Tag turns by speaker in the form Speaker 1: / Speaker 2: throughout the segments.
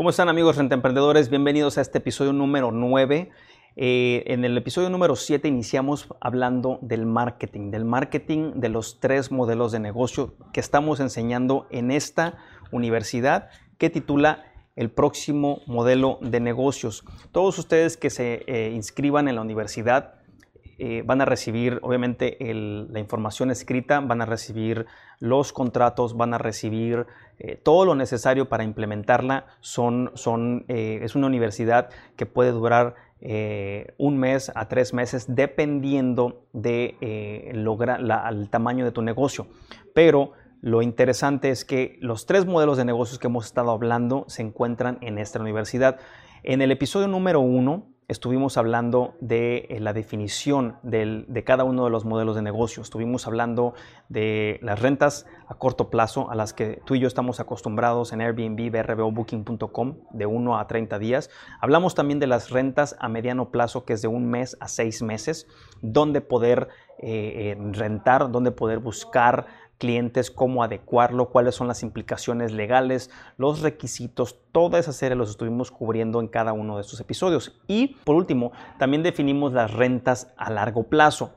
Speaker 1: ¿Cómo están amigos rentemprendedores? Bienvenidos a este episodio número 9. Eh, en el episodio número 7 iniciamos hablando del marketing, del marketing de los tres modelos de negocio que estamos enseñando en esta universidad que titula el próximo modelo de negocios. Todos ustedes que se eh, inscriban en la universidad eh, van a recibir obviamente la información escrita, van a recibir los contratos, van a recibir eh, todo lo necesario para implementarla. Son, son, es una universidad que puede durar un mes a tres meses dependiendo de lograr el tamaño de tu negocio. Pero lo interesante es que los tres modelos de negocios que hemos estado hablando se encuentran en esta universidad. En el episodio número uno estuvimos hablando de eh, la definición de cada uno de los modelos de negocio. Estuvimos hablando de las rentas a corto plazo a las que tú y yo estamos acostumbrados en Airbnb, BRBO, Booking.com de 1 a 30 días. Hablamos también de las rentas a mediano plazo que es de un mes a seis meses, donde poder eh, eh, rentar, donde poder buscar clientes, cómo adecuarlo, cuáles son las implicaciones legales, los requisitos, toda esa serie los estuvimos cubriendo en cada uno de estos episodios. Y por último, también definimos las rentas a largo plazo.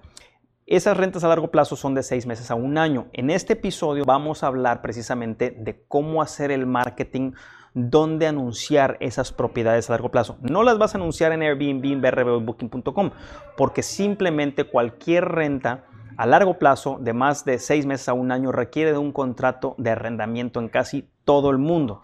Speaker 1: Esas rentas a largo plazo son de seis meses a un año. En este episodio vamos a hablar precisamente de cómo hacer el marketing, dónde anunciar esas propiedades a largo plazo. No las vas a anunciar en Airbnb, en BRB Booking.com, porque simplemente cualquier renta a largo plazo de más de seis meses a un año requiere de un contrato de arrendamiento en casi todo el mundo.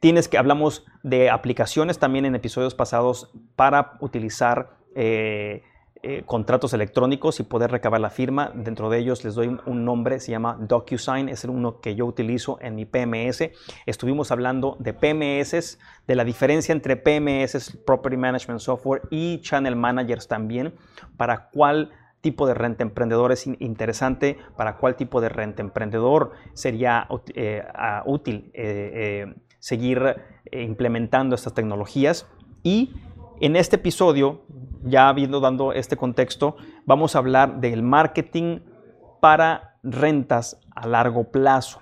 Speaker 1: Tienes que, hablamos de aplicaciones también en episodios pasados para utilizar eh, eh, contratos electrónicos y poder recabar la firma. Dentro de ellos les doy un nombre, se llama DocuSign, es uno que yo utilizo en mi PMS. Estuvimos hablando de PMS, de la diferencia entre PMS, Property Management Software, y Channel Managers también, para cuál tipo de renta emprendedor es interesante, para cuál tipo de renta emprendedor sería eh, útil eh, eh, seguir implementando estas tecnologías. Y en este episodio, ya habiendo dando este contexto, vamos a hablar del marketing para rentas a largo plazo.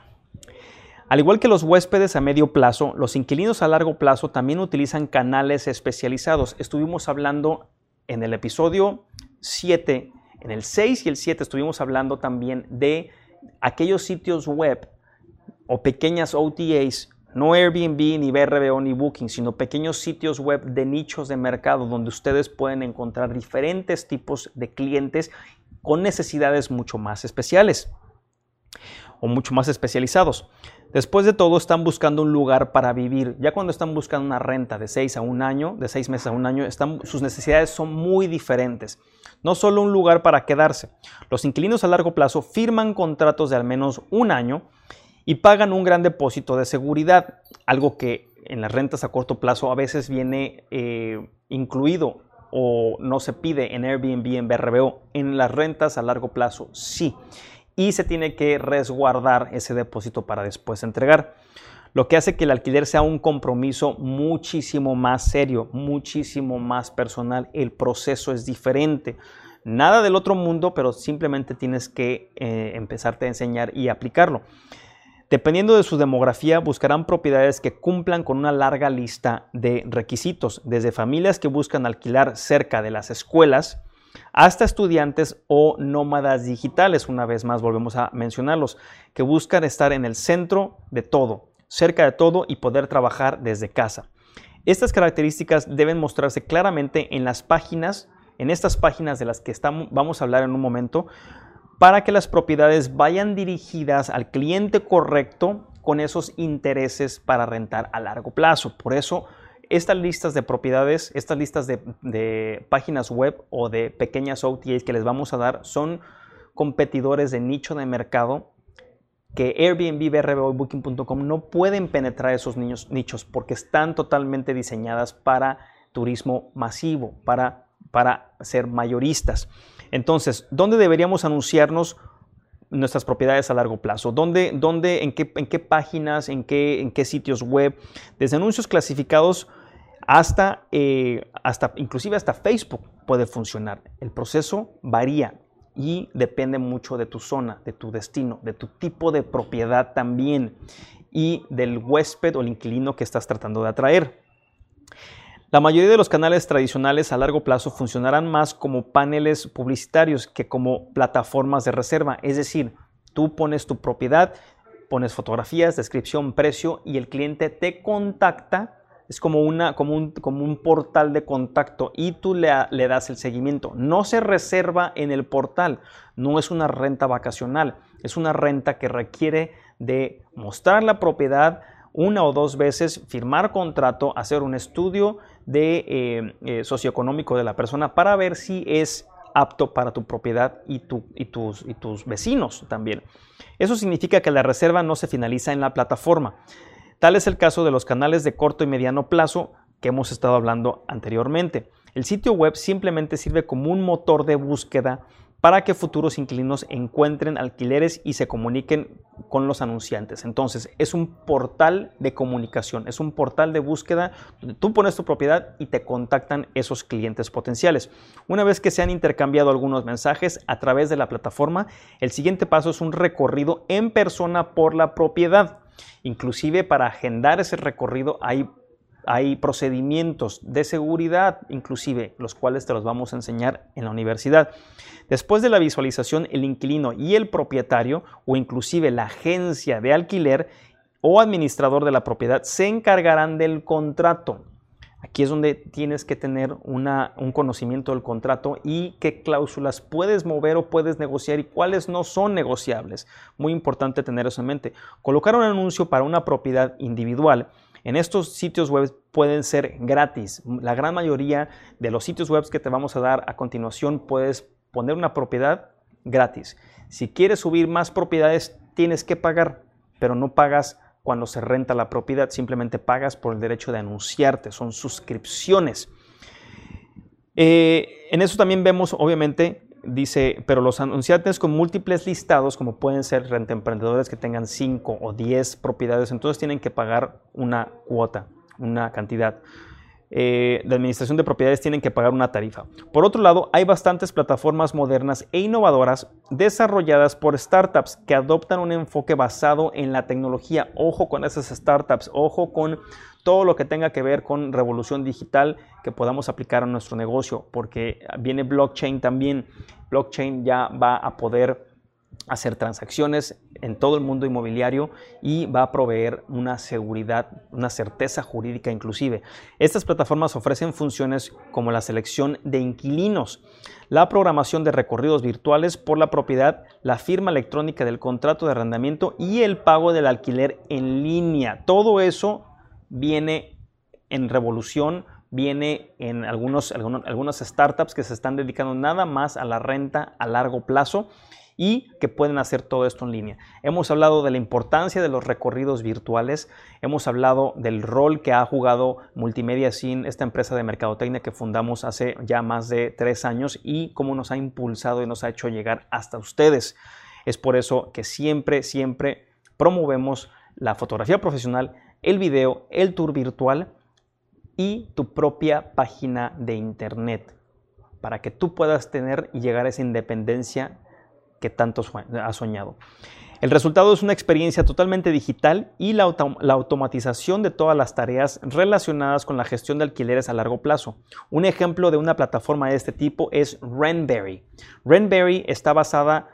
Speaker 1: Al igual que los huéspedes a medio plazo, los inquilinos a largo plazo también utilizan canales especializados. Estuvimos hablando en el episodio 7 en el 6 y el 7 estuvimos hablando también de aquellos sitios web o pequeñas OTAs, no Airbnb, ni BRBO, ni Booking, sino pequeños sitios web de nichos de mercado donde ustedes pueden encontrar diferentes tipos de clientes con necesidades mucho más especiales o mucho más especializados. Después de todo, están buscando un lugar para vivir. Ya cuando están buscando una renta de 6 a un año, de 6 meses a un año, están, sus necesidades son muy diferentes. No solo un lugar para quedarse. Los inquilinos a largo plazo firman contratos de al menos un año y pagan un gran depósito de seguridad, algo que en las rentas a corto plazo a veces viene eh, incluido o no se pide en Airbnb, en BRBO. En las rentas a largo plazo sí y se tiene que resguardar ese depósito para después entregar. Lo que hace que el alquiler sea un compromiso muchísimo más serio, muchísimo más personal. El proceso es diferente. Nada del otro mundo, pero simplemente tienes que eh, empezarte a enseñar y aplicarlo. Dependiendo de su demografía, buscarán propiedades que cumplan con una larga lista de requisitos, desde familias que buscan alquilar cerca de las escuelas, hasta estudiantes o nómadas digitales, una vez más volvemos a mencionarlos, que buscan estar en el centro de todo, cerca de todo y poder trabajar desde casa. Estas características deben mostrarse claramente en las páginas, en estas páginas de las que estamos, vamos a hablar en un momento, para que las propiedades vayan dirigidas al cliente correcto con esos intereses para rentar a largo plazo. Por eso, estas listas de propiedades, estas listas de, páginas web o de pequeñas OTAs que les vamos a dar son competidores de nicho de mercado que Airbnb, BRB y Booking.com no pueden penetrar esos nichos porque están totalmente diseñadas para turismo masivo, para, para ser mayoristas. Entonces, ¿dónde deberíamos anunciarnos nuestras propiedades a largo plazo? ¿Dónde, dónde en, qué, en, qué, páginas, en qué, en qué sitios web? Desde anuncios clasificados hasta, eh, hasta, inclusive hasta Facebook puede funcionar. El proceso varía y depende mucho de tu zona, de tu destino, de tu tipo de propiedad también. y del huésped o el inquilino que estás tratando de atraer. La mayoría de los canales tradicionales a largo plazo funcionarán más como paneles publicitarios que como plataformas de reserva, es decir, tú pones tu propiedad, pones fotografías, descripción, precio y el cliente te contacta. Es como, una, como, un, como un portal de contacto y tú le, das el seguimiento. No se reserva en el portal, no es una renta vacacional, es una renta que requiere de mostrar la propiedad una o dos veces, firmar contrato, hacer un estudio eh, eh, socioeconómico de la persona para ver si es apto para tu propiedad y, y, tus, y tus vecinos también. Eso significa que la reserva no se finaliza en la plataforma. Tal es el caso de los canales de corto y mediano plazo que hemos estado hablando anteriormente. El sitio web simplemente sirve como un motor de búsqueda para que futuros inquilinos encuentren alquileres y se comuniquen con los anunciantes. Entonces, es un portal de comunicación, es un portal de búsqueda donde tú pones tu propiedad y te contactan esos clientes potenciales. Una vez que se han intercambiado algunos mensajes a través de la plataforma, el siguiente paso es un recorrido en persona por la propiedad. Inclusive para agendar ese recorrido hay hay procedimientos de seguridad, inclusive los cuales te los vamos a enseñar en la universidad. Después de la visualización, el inquilino y el propietario o inclusive la agencia de alquiler o administrador de la propiedad se encargarán del contrato. Aquí es donde tienes que tener un conocimiento del contrato y qué cláusulas puedes mover o puedes negociar y cuáles no son negociables. Muy importante tener eso en mente. Colocar un anuncio para una propiedad individual en estos sitios web pueden ser gratis. La gran mayoría de los sitios web que te vamos a dar a continuación puedes poner una propiedad gratis. Si quieres subir más propiedades tienes que pagar, pero no pagas cuando se renta la propiedad, simplemente pagas por el derecho de anunciarte, son suscripciones. Eh, en eso también vemos, obviamente, dice, pero los anunciantes con múltiples listados, como pueden ser emprendedores que tengan 5 o 10 propiedades, entonces tienen que pagar una cuota, una cantidad. Eh, de administración de propiedades tienen que pagar una tarifa. Por otro lado, hay bastantes plataformas modernas e innovadoras desarrolladas por startups que adoptan un enfoque basado en la tecnología. Ojo con esas startups, ojo con todo lo que tenga que ver con revolución digital que podamos aplicar a nuestro negocio, porque viene blockchain también. Blockchain ya va a poder hacer transacciones en todo el mundo inmobiliario y va a proveer una seguridad, una certeza jurídica inclusive. Estas plataformas ofrecen funciones como la selección de inquilinos, la programación de recorridos virtuales por la propiedad, la firma electrónica del contrato de arrendamiento y el pago del alquiler en línea. Todo eso viene en revolución, viene en algunos, algunos, startups que se están dedicando nada más a la renta a largo plazo y que pueden hacer todo esto en línea. Hemos hablado de la importancia de los recorridos virtuales, hemos hablado del rol que ha jugado Multimedia Sin, esta empresa de mercadotecnia que fundamos hace ya más de tres años y cómo nos ha impulsado y nos ha hecho llegar hasta ustedes. Es por eso que siempre, siempre promovemos la fotografía profesional el video, el tour virtual y tu propia página de internet para que tú puedas tener y llegar a esa independencia que tanto has soñado. El resultado es una experiencia totalmente digital y la, la, automatización de todas las tareas relacionadas con la gestión de alquileres a largo plazo. Un ejemplo de una plataforma de este tipo es Renberry. Renberry está basada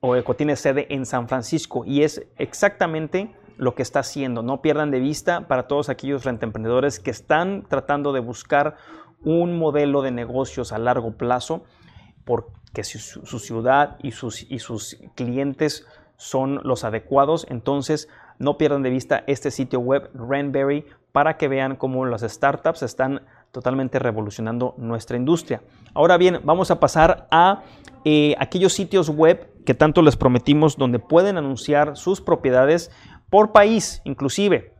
Speaker 1: o tiene sede en San Francisco y es exactamente lo que está haciendo. No pierdan de vista para todos aquellos rentemprendedores que están tratando de buscar un modelo de negocios a largo plazo porque su, ciudad y sus, y sus clientes son los adecuados. Entonces, no pierdan de vista este sitio web Renberry para que vean cómo las startups están totalmente revolucionando nuestra industria. Ahora bien, vamos a pasar a eh, aquellos sitios web que tanto les prometimos donde pueden anunciar sus propiedades por país, inclusive.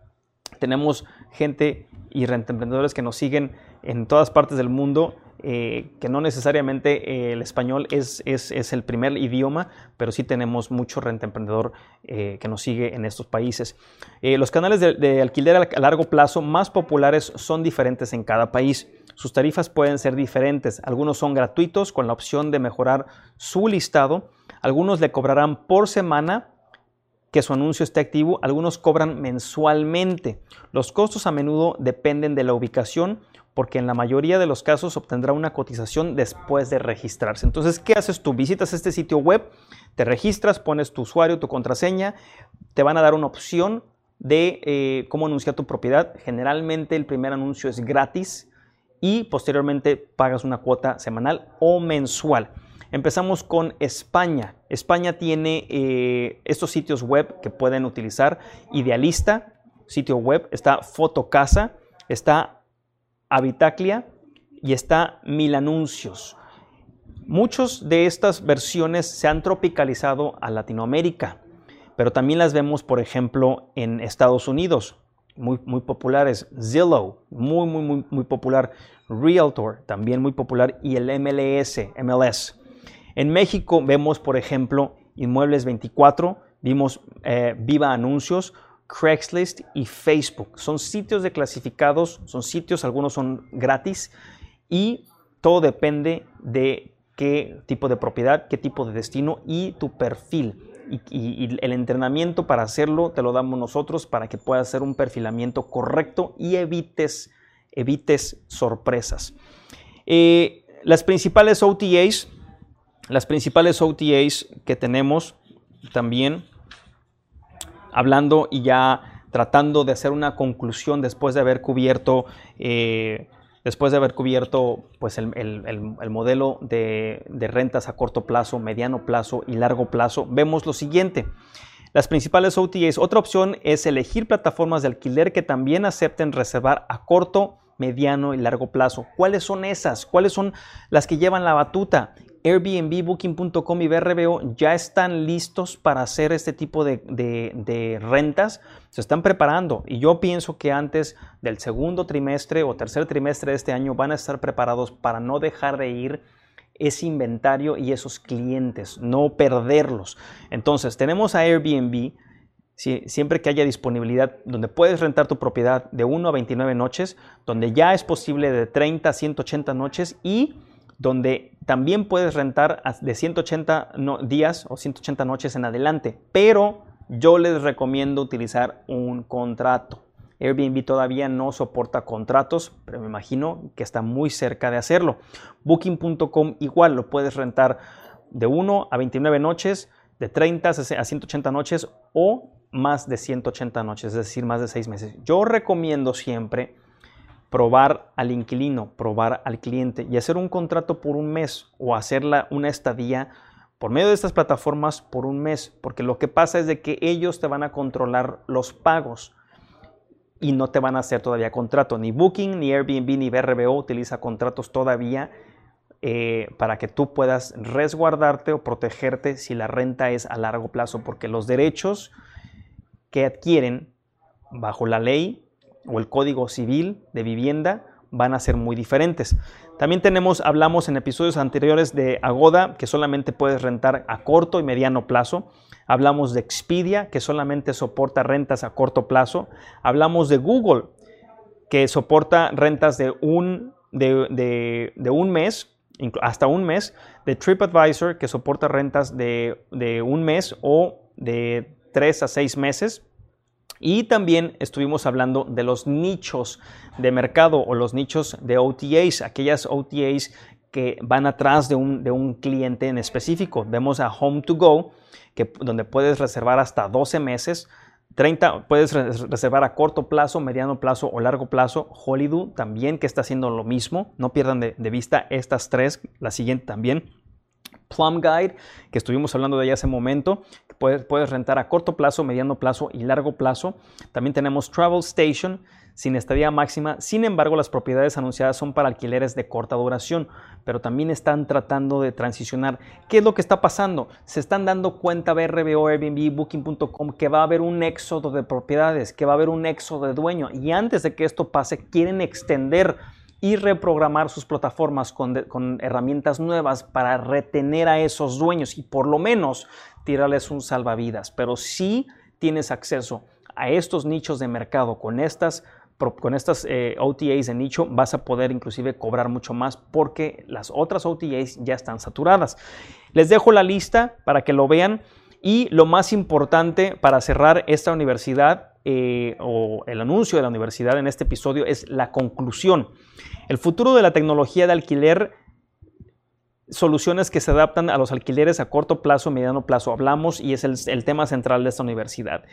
Speaker 1: Tenemos gente y emprendedores que nos siguen en todas partes del mundo, eh, que no necesariamente eh, el español es, es, el primer idioma, pero sí tenemos mucho rentemprendedor eh, que nos sigue en estos países. los canales de, alquiler a largo plazo más populares son diferentes en cada país. Sus tarifas pueden ser diferentes. Algunos son gratuitos con la opción de mejorar su listado. Algunos le cobrarán por semana que su anuncio esté activo, algunos cobran mensualmente. Los costos a menudo dependen de la ubicación porque en la mayoría de los casos obtendrá una cotización después de registrarse. Entonces, ¿qué haces tú? Visitas este sitio web, te registras, pones tu usuario, tu contraseña, te van a dar una opción de eh, cómo anunciar tu propiedad. Generalmente el primer anuncio es gratis y posteriormente pagas una cuota semanal o mensual. Empezamos con España. España tiene eh, estos sitios web que pueden utilizar. Idealista, sitio web, está Fotocasa, está Habitaclia y está Mil Anuncios. Muchos de estas versiones se han tropicalizado a Latinoamérica, pero también las vemos, por ejemplo, en Estados Unidos, muy, muy populares. Zillow, muy, muy, muy, muy popular. Realtor, también muy popular. Y el MLS, MLS. En México vemos, por ejemplo, Inmuebles 24, vimos eh, Viva Anuncios, Craigslist y Facebook. Son sitios de clasificados, son sitios, algunos son gratis y todo depende de qué tipo de propiedad, qué tipo de destino y tu perfil. Y, el entrenamiento para hacerlo te lo damos nosotros para que puedas hacer un perfilamiento correcto y evites, evites sorpresas. Eh, las principales OTAs las principales OTAs que tenemos también, hablando y ya tratando de hacer una conclusión después de haber cubierto, eh, después de haber cubierto pues el, modelo de, de rentas a corto plazo, mediano plazo y largo plazo, vemos lo siguiente. Las principales OTAs. Otra opción es elegir plataformas de alquiler que también acepten reservar a corto, mediano y largo plazo. ¿Cuáles son esas? ¿Cuáles son las que llevan la batuta? Airbnb, Booking.com y BRBO ya están listos para hacer este tipo de, rentas. Se están preparando y yo pienso que antes del segundo trimestre o tercer trimestre de este año van a estar preparados para no dejar de ir ese inventario y esos clientes, no perderlos. Entonces, tenemos a Airbnb, siempre que haya disponibilidad, donde puedes rentar tu propiedad de 1 a 29 noches, donde ya es posible de 30 a 180 noches y donde también puedes rentar de 180 días o 180 noches en adelante, pero yo les recomiendo utilizar un contrato. Airbnb todavía no soporta contratos, pero me imagino que está muy cerca de hacerlo. Booking.com igual lo puedes rentar de 1 a 29 noches, de 30 a 180 noches o más de 180 noches, es decir, más de 6 meses. Yo recomiendo siempre probar al inquilino, probar al cliente y hacer un contrato por un mes o hacerla una estadía por medio de estas plataformas por un mes, porque lo que pasa es de que ellos te van a controlar los pagos y no te van a hacer todavía contrato. Ni Booking, ni Airbnb, ni BRBO utiliza contratos todavía eh, para que tú puedas resguardarte o protegerte si la renta es a largo plazo, porque los derechos que adquieren bajo la ley o el Código Civil de Vivienda van a ser muy diferentes. También tenemos, hablamos en episodios anteriores de Agoda, que solamente puedes rentar a corto y mediano plazo. Hablamos de Expedia, que solamente soporta rentas a corto plazo. Hablamos de Google, que soporta rentas de un, de, un mes, hasta un mes. De TripAdvisor, que soporta rentas de, de un mes o de tres a seis meses. Y también estuvimos hablando de los nichos de mercado o los nichos de OTAs, aquellas OTAs que van atrás de un, cliente en específico. Vemos a Home to Go, donde puedes reservar hasta 12 meses. 30, puedes reservar a corto plazo, mediano plazo o largo plazo. Hollywood también que está haciendo lo mismo. No pierdan de, de vista estas tres, la siguiente también. Plum Guide, que estuvimos hablando de ella hace momento, que puedes, puedes rentar a corto plazo, mediano plazo y largo plazo. También tenemos Travel Station, sin estadía máxima. Sin embargo, las propiedades anunciadas son para alquileres de corta duración, pero también están tratando de transicionar. ¿Qué es lo que está pasando? Se están dando cuenta BRBO, Airbnb, Booking.com que va a haber un éxodo de propiedades, que va a haber un éxodo de dueño. Y antes de que esto pase, quieren extender y reprogramar sus plataformas con, herramientas nuevas para retener a esos dueños y por lo menos tirarles un salvavidas. Pero si tienes acceso a estos nichos de mercado con estas con estas eh, OTAs de nicho vas a poder inclusive cobrar mucho más porque las otras OTAs ya están saturadas. Les dejo la lista para que lo vean. Y lo más importante para cerrar esta universidad eh, o el anuncio de la universidad en este episodio es la conclusión. El futuro de la tecnología de alquiler, soluciones que se adaptan a los alquileres a corto plazo, mediano plazo, hablamos y es el, el tema central de esta universidad.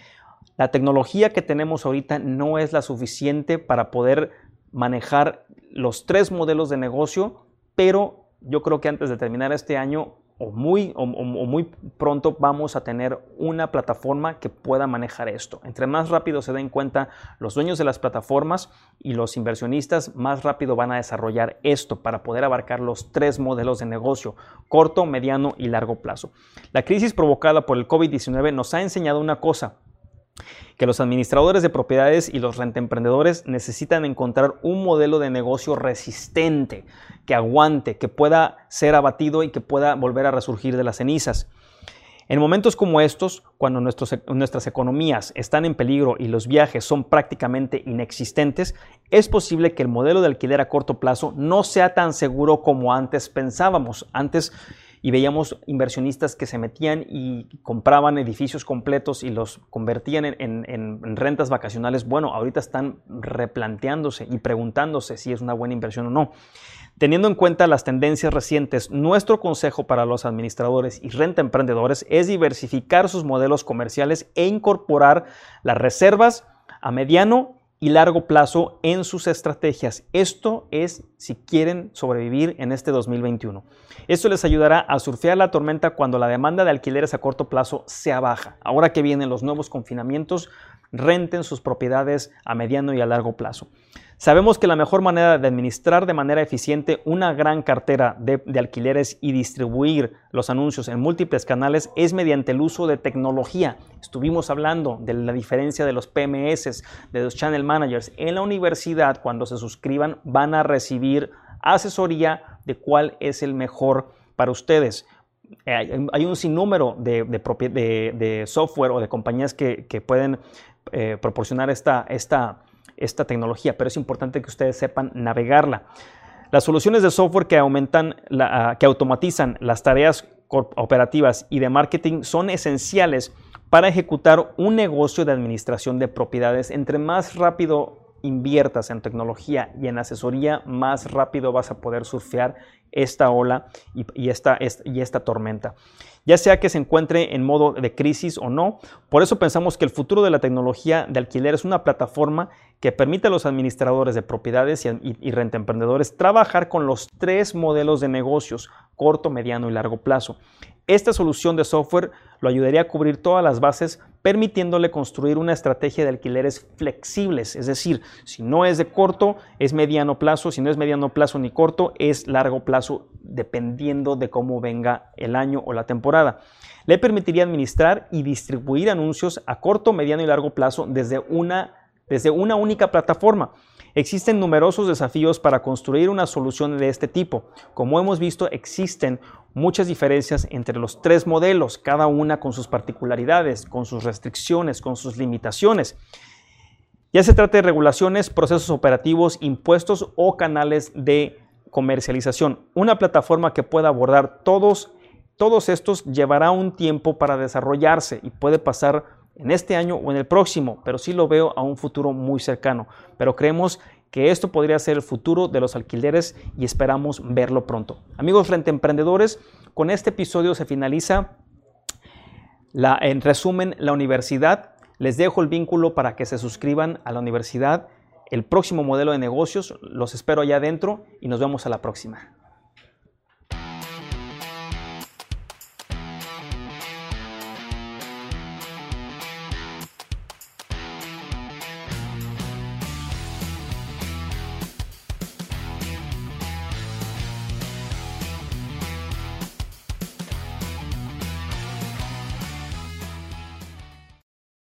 Speaker 1: La tecnología que tenemos ahorita no es la suficiente para poder manejar los tres modelos de negocio, pero yo creo que antes de terminar este año o muy, o, muy pronto vamos a tener una plataforma que pueda manejar esto. Entre más rápido se den cuenta los dueños de las plataformas y los inversionistas, más rápido van a desarrollar esto para poder abarcar los tres modelos de negocio, corto, mediano y largo plazo. La crisis provocada por el COVID-19 nos ha enseñado una cosa, que los administradores de propiedades y los rentemprendedores necesitan encontrar un modelo de negocio resistente, que aguante, que pueda ser abatido y que pueda volver a resurgir de las cenizas. En momentos como estos, cuando nuestras economías están en peligro y los viajes son prácticamente inexistentes, es posible que el modelo de alquiler a corto plazo no sea tan seguro como antes pensábamos. Antes y veíamos inversionistas que se metían y compraban edificios completos y los convertían en, rentas vacacionales. Bueno, ahorita están replanteándose y preguntándose si es una buena inversión o no. Teniendo en cuenta las tendencias recientes, nuestro consejo para los administradores y renta emprendedores es diversificar sus modelos comerciales e incorporar las reservas a mediano y largo plazo en sus estrategias. Esto es si quieren sobrevivir en este 2021. Esto les ayudará a surfear la tormenta cuando la demanda de alquileres a corto plazo sea baja. Ahora que vienen los nuevos confinamientos, renten sus propiedades a mediano y a largo plazo. Sabemos que la mejor manera de administrar de manera eficiente una gran cartera de, alquileres y distribuir los anuncios en múltiples canales es mediante el uso de tecnología. Estuvimos hablando de la diferencia de los PMS, de los channel managers. En la universidad, cuando se suscriban, van a recibir asesoría de cuál es el mejor para ustedes. Hay un sinnúmero de, software o de compañías que, pueden eh, proporcionar esta, esta esta tecnología, pero es importante que ustedes sepan navegarla. Las soluciones de software que, aumentan ah, que automatizan las tareas operativas y de marketing son esenciales para ejecutar un negocio de administración de propiedades. Entre más rápido inviertas en tecnología y en asesoría, más rápido vas a poder surfear esta ola y, esta, y esta tormenta ya sea que se encuentre en modo de crisis o no. Por eso pensamos que el futuro de la tecnología de alquiler es una plataforma que permite a los administradores de propiedades y, y, emprendedores trabajar con los tres modelos de negocios, corto, mediano y largo plazo. Esta solución de software lo ayudaría a cubrir todas las bases, permitiéndole construir una estrategia de alquileres flexibles, es decir, si no es de corto, es mediano plazo, si no es mediano plazo ni corto, es largo plazo, dependiendo de cómo venga el año o la temporada. Le permitiría administrar y distribuir anuncios a corto, mediano y largo plazo desde una, desde una única plataforma. Existen numerosos desafíos para construir una solución de este tipo. Como hemos visto, existen muchas diferencias entre los tres modelos, cada una con sus particularidades, con sus restricciones, con sus limitaciones. Ya se trata de regulaciones, procesos operativos, impuestos o canales de comercialización. Una plataforma que pueda abordar todos, todos estos llevará un tiempo para desarrollarse y puede pasar en este año o en el próximo, pero sí lo veo a un futuro muy cercano. Pero creemos que esto podría ser el futuro de los alquileres y esperamos verlo pronto. Amigos frente emprendedores, con este episodio se finaliza en resumen la universidad. Les dejo el vínculo para que se suscriban a la universidad. El próximo modelo de negocios los espero allá adentro y nos vemos a la próxima.